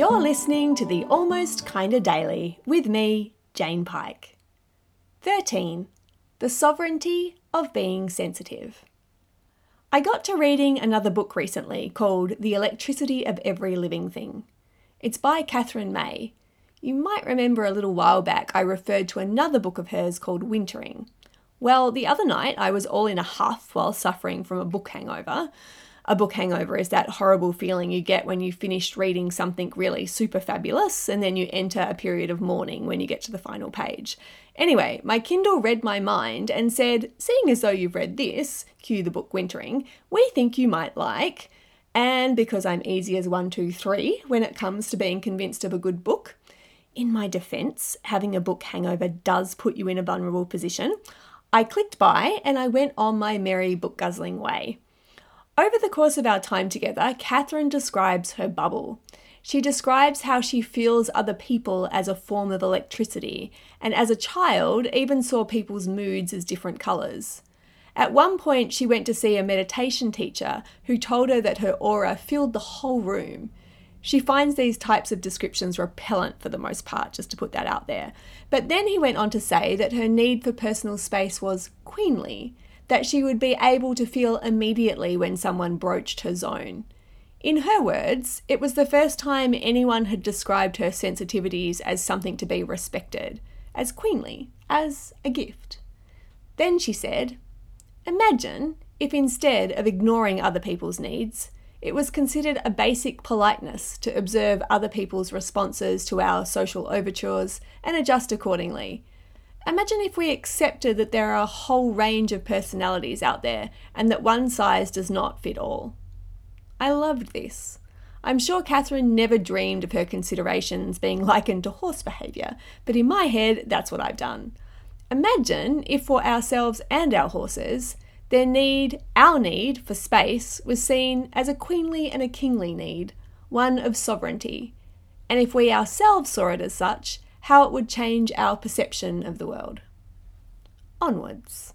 You're listening to the Almost Kinda Daily with me, Jane Pike. 13. The Sovereignty of Being Sensitive. I got to reading another book recently called The Electricity of Every Living Thing. It's by Katherine May. You might remember a little while back I referred to another book of hers called Wintering. Well, the other night I was all in a huff while suffering from a book hangover. A book hangover is that horrible feeling you get when you finished reading something really super fabulous and then you enter a period of mourning when you get to the final page. Anyway, my Kindle read my mind and said, Seeing as though you've read this, cue the book Wintering, we think you might like. And because I'm easy as one, two, three when it comes to being convinced of a good book, in my defense, having a book hangover does put you in a vulnerable position. I clicked buy and I went on my merry book guzzling way. Over the course of our time together, Katherine describes her bubble. She describes how she feels other people as a form of electricity, and as a child, even saw people's moods as different colours. At one point, she went to see a meditation teacher who told her that her aura filled the whole room. She finds these types of descriptions repellent for the most part, just to put that out there. But then he went on to say that her need for personal space was queenly, that she would be able to feel immediately when someone broached her zone. In her words, it was the first time anyone had described her sensitivities as something to be respected, as queenly, as a gift. Then she said, Imagine if instead of ignoring other people's needs, it was considered a basic politeness to observe other people's responses to our social overtures and adjust accordingly. Imagine if we accepted that there are a whole range of personalities out there and that one size does not fit all. I loved this. I'm sure Katherine never dreamed of her considerations being likened to horse behaviour, but in my head, that's what I've done. Imagine if for ourselves and our horses, their need, our need for space, was seen as a queenly and a kingly need, one of sovereignty. And if we ourselves saw it as such, how it would change our perception of the world. Onwards.